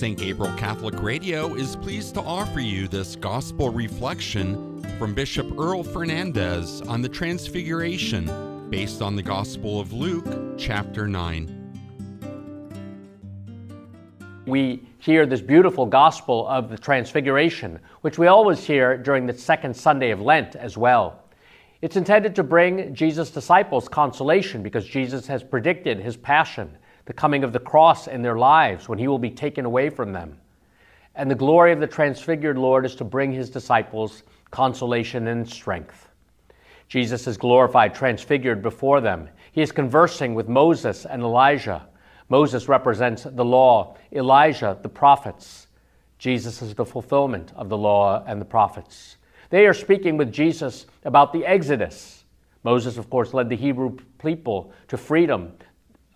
St. Gabriel Catholic Radio is pleased to offer you this gospel reflection from Bishop Earl Fernandes on the Transfiguration, based on the Gospel of Luke, chapter 9. We hear this beautiful gospel of the Transfiguration, which we always hear during the second Sunday of Lent as well. It's intended to bring Jesus' disciples consolation because Jesus has predicted his passion the coming of the cross in their lives when he will be taken away from them. And the glory of the transfigured Lord is to bring his disciples consolation and strength. Jesus is glorified, transfigured before them. He is conversing with Moses and Elijah. Moses represents the law, Elijah, the prophets. Jesus is the fulfillment of the law and the prophets. They are speaking with Jesus about the Exodus. Moses, of course, led the Hebrew people to freedom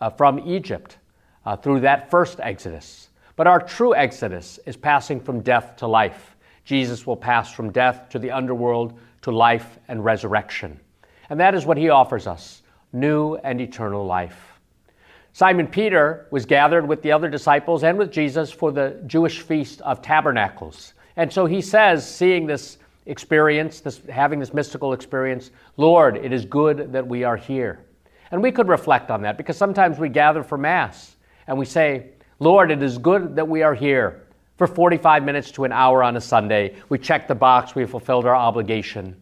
uh, from Egypt uh, through that first Exodus. But our true Exodus is passing from death to life. Jesus will pass from death to the underworld to life and resurrection. And that is what he offers us new and eternal life. Simon Peter was gathered with the other disciples and with Jesus for the Jewish feast of tabernacles. And so he says, seeing this experience, this, having this mystical experience, Lord, it is good that we are here. And we could reflect on that because sometimes we gather for Mass and we say, Lord, it is good that we are here for 45 minutes to an hour on a Sunday. We check the box, we fulfilled our obligation.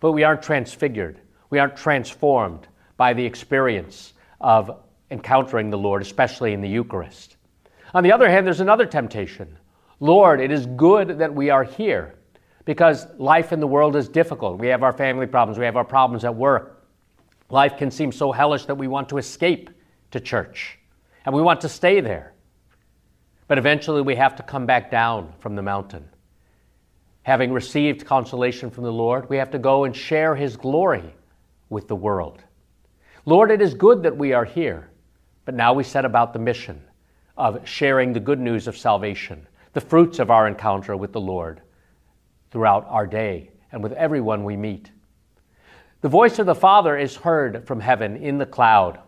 But we aren't transfigured, we aren't transformed by the experience of encountering the Lord, especially in the Eucharist. On the other hand, there's another temptation. Lord, it is good that we are here because life in the world is difficult. We have our family problems, we have our problems at work. Life can seem so hellish that we want to escape to church and we want to stay there. But eventually we have to come back down from the mountain. Having received consolation from the Lord, we have to go and share His glory with the world. Lord, it is good that we are here, but now we set about the mission of sharing the good news of salvation, the fruits of our encounter with the Lord throughout our day and with everyone we meet. The voice of the Father is heard from heaven in the cloud.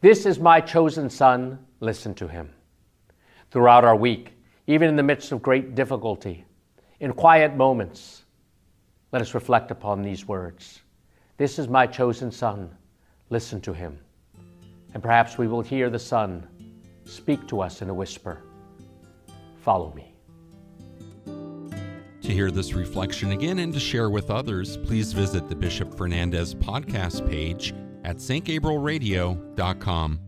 This is my chosen Son, listen to him. Throughout our week, even in the midst of great difficulty, in quiet moments, let us reflect upon these words. This is my chosen Son, listen to him. And perhaps we will hear the Son speak to us in a whisper Follow me. To hear this reflection again and to share with others, please visit the Bishop Fernandes podcast page at stgabrielradio.com.